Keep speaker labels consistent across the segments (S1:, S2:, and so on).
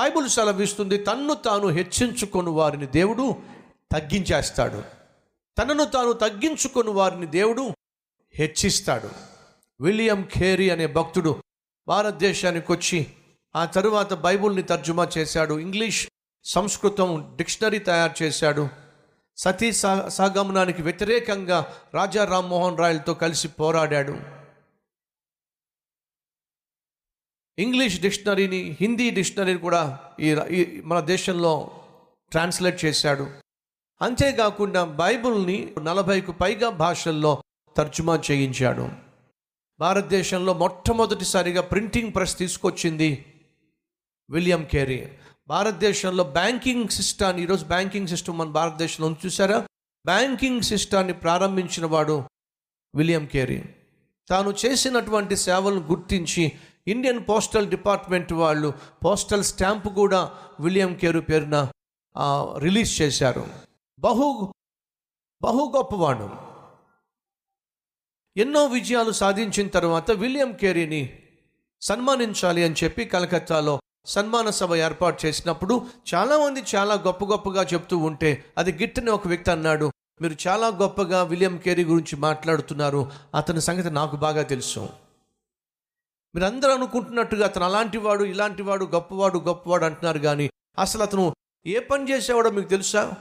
S1: Bible సెలవిస్తుంది తన్ను తాను హెచ్చించుకొని వారిని దేవుడు తగ్గించేస్తాడు. తనను తాను తగ్గించుకొని వారిని దేవుడు హెచ్చిస్తాడు. విలియం ఖేరీ అనే భక్తుడు భారతదేశానికి వచ్చి ఆ తరువాత బైబుల్ని తర్జుమా చేశాడు. ఇంగ్లీష్ సంస్కృతం డిక్షనరీ తయారు చేశాడు. సతీ సా సాగమనానికి వ్యతిరేకంగా రాజా రామ్మోహన్ రాయలతో కలిసి పోరాడాడు. ఇంగ్లీష్ డిక్షనరీని హిందీ డిక్షనరీని కూడా ఈ ఈ మన దేశంలో ట్రాన్స్లేట్ చేశాడు. అంతేకాకుండా బైబిల్ని నలభైకు పైగా భాషల్లో తర్జుమా చేయించాడు. భారతదేశంలో మొట్టమొదటిసారిగా ప్రింటింగ్ ప్రెస్ తీసుకొచ్చింది విలియం కేరీ. భారతదేశంలో బ్యాంకింగ్ సిస్టాన్ని ఈరోజు బ్యాంకింగ్ సిస్టమ్ మన భారతదేశంలో చూసారా బ్యాంకింగ్ సిస్టాన్ని ప్రారంభించిన వాడు విలియం కేరీ. తాను చేసినటువంటి సేవలను గుర్తించి ఇండియన్ పోస్టల్ డిపార్ట్మెంట్ వాళ్ళు పోస్టల్ స్టాంప్ కూడా విలియం కేరు పేరున రిలీజ్ చేశారు. బహు బహు గొప్పవాడు. ఎన్నో విజయాలు సాధించిన తర్వాత విలియం కేరీని సన్మానించాలి అని చెప్పి కలకత్తాలో సన్మాన సభ ఏర్పాటు చేసినప్పుడు చాలామంది చాలా గొప్ప గొప్పగా చెప్తూ ఉంటే అది గిట్టని ఒక వ్యక్తి అన్నాడు మీరు చాలా గొప్పగా విలియం కేరీ గురించి మాట్లాడుతున్నారు. అతని సంగతి నాకు బాగా తెలుసు. మీరు అందరూ అనుకుంటున్నట్టుగా అతను అలాంటి వాడు ఇలాంటి వాడు గొప్పవాడు గొప్పవాడు అంటున్నారు కానీ అసలు అతను ఏ పని చేసేవాడో మీకు తెలుసా?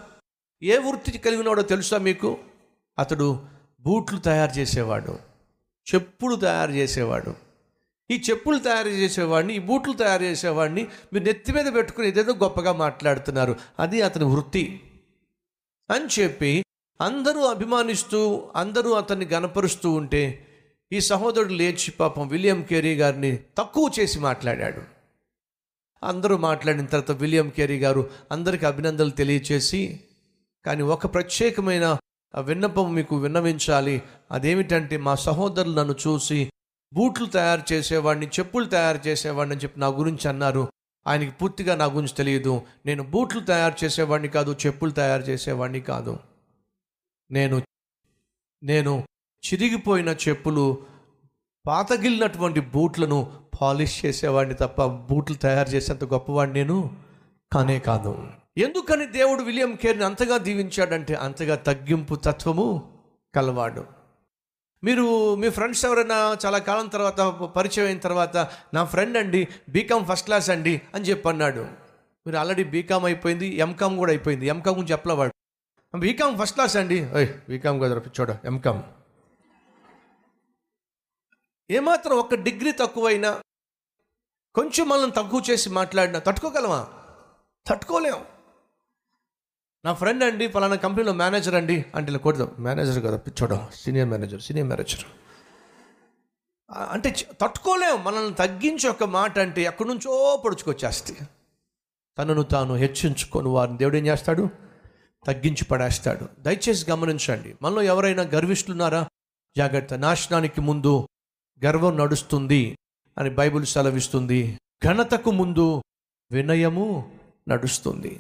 S1: ఏ వృత్తి కలిగినవాడో తెలుసా మీకు? అతడు బూట్లు తయారు చేసేవాడు చెప్పులు తయారు చేసేవాడు. ఈ చెప్పులు తయారు చేసేవాడిని ఈ బూట్లు తయారు చేసేవాడిని మీరు నెత్తి మీద పెట్టుకుని ఏదేదో గొప్పగా మాట్లాడుతున్నారు. అది అతని వృత్తి. అని చెప్పి అందరూ అభిమానిస్తూ అందరూ అతన్ని గనపరుస్తూ ఉంటే ఈ సహోదరుడు లేచి పాపం విలియం కేరీ గారిని తక్కువ చేసి మాట్లాడాడు. అందరూ మాట్లాడిన తర్వాత విలియం కేరీ గారు అందరికి అభినందనలు తెలియచేసి కానీ ఒక ప్రత్యేకమైన విన్నపం మీకు విన్నవించాలి. అదేమిటంటే మా సహోదరులు నన్ను చూసి బూట్లు తయారు చేసేవాడిని చెప్పులు తయారు చేసేవాడిని అని చెప్పి నా గురించి అన్నారు. ఆయనకి పూర్తిగా నా గురించి తెలియదు. నేను బూట్లు తయారు చేసేవాడిని కాదు చెప్పులు తయారు చేసేవాడిని కాదు. నేను నేను చిరిగిపోయిన చెప్పులు పాతగిలినటువంటి బూట్లను పాలిష్ చేసేవాడిని తప్ప బూట్లు తయారు చేసేంత గొప్పవాడిని నేను కానే కాదు. ఎందుకని దేవుడు విలియం కేర్ని అంతగా దీవించాడంటే అంతగా తగ్గింపు తత్వము కలవాడు. మీరు మీ ఫ్రెండ్స్ ఎవరైనా చాలా కాలం తర్వాత పరిచయం అయిన తర్వాత నా ఫ్రెండ్ అండి బీకామ్ ఫస్ట్ క్లాస్ అండి అని చెప్పి అన్నాడు మీరు ఆల్రెడీ బీకామ్ అయిపోయింది ఎంకామ్ కూడా అయిపోయింది ఎంకామ్ గురించి చెప్పలేవాడు. బీకామ్ ఫస్ట్ క్లాస్ అండి. ఓయ్ బీకామ్ కదా చూడ ఎంకామ్. ఏమాత్రం ఒక డిగ్రీ తక్కువైనా కొంచెం మనం తక్కువ చేసి మాట్లాడినా తట్టుకోగలమా? తట్టుకోలేం. నా ఫ్రెండ్ అండి ఫలానా కంపెనీలో మేనేజర్ అండి అంటే ఇలా కొడదాం. మేనేజర్ కదా పిచ్చోడ సీనియర్ మేనేజర్ సీనియర్ మేనేజర్. అంటే తట్టుకోలేం. మనల్ని తగ్గించి ఒక మాట అంటే ఎక్కడి నుంచో పొడుచుకొచ్చేస్తే తనను తాను హెచ్చించుకొని వారిని దేవుడు ఏం చేస్తాడు? తగ్గించి పడేస్తాడు. దయచేసి గమనించండి. మనలో ఎవరైనా గర్విస్తున్నారా జాగ్రత్త. నాశనానికి ముందు గర్వం నడుస్తుంది అని బైబిల్ సెలవిస్తుంది. ఘనతకు ముందు వినయము నడుస్తుంది.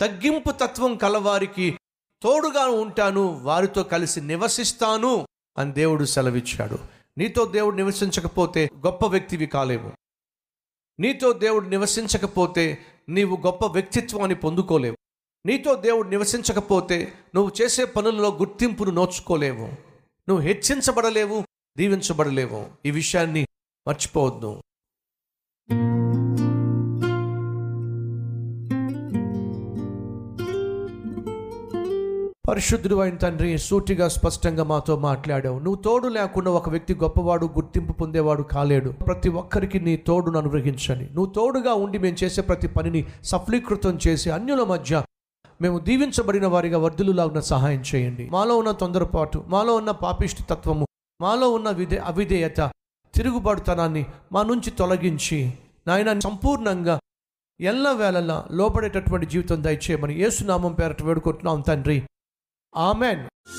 S1: తగ్గింపు తత్వం కలవారికి తోడుగా ఉంటాను వారితో కలిసి నివసిస్తాను అని దేవుడు సెలవిచ్చాడు. నీతో దేవుడు నివసించకపోతే గొప్ప వ్యక్తివి కాలేవు. నీతో దేవుడు నివసించకపోతే నీవు గొప్ప వ్యక్తిత్వాన్ని పొందుకోలేవు. నీతో దేవుడు నివసించకపోతే నువ్వు చేసే పనులలో గుర్తింపును నోచుకోలేవు. నువ్వు హెచ్చించబడలేవు దీవించబడలేము ఈ విషయాన్ని మర్చిపోవద్దు. పరిశుద్ధుడు అయిన తండ్రి సూటిగా స్పష్టంగా మాతో మాట్లాడావు. నువ్వు తోడు లేకుండా ఒక వ్యక్తి గొప్పవాడు గుర్తింపు పొందేవాడు కాలేడు. ప్రతి ఒక్కరికి నీ తోడును అనుగ్రహించని నువ్వు తోడుగా ఉండి మేము చేసే ప్రతి పనిని సఫలీకృతం చేసి అన్యుల మధ్య మేము దీవించబడిన వారిగా వర్ధులులాగిన సహాయం చేయండి. మాలో ఉన్న తొందరపాటు మాలో ఉన్న పాపిష్టి తత్వము మాలో ఉన్న విధే అవిధేయత తిరుగుబాటుతనాన్ని మా నుంచి తొలగించి నాయన సంపూర్ణంగా ఎల్ల వేళలా లోపడేటటువంటి జీవితం దయచేయమని ఏసునామం పేరట వేడుకుంటున్నాం తండ్రి. ఆమెన్.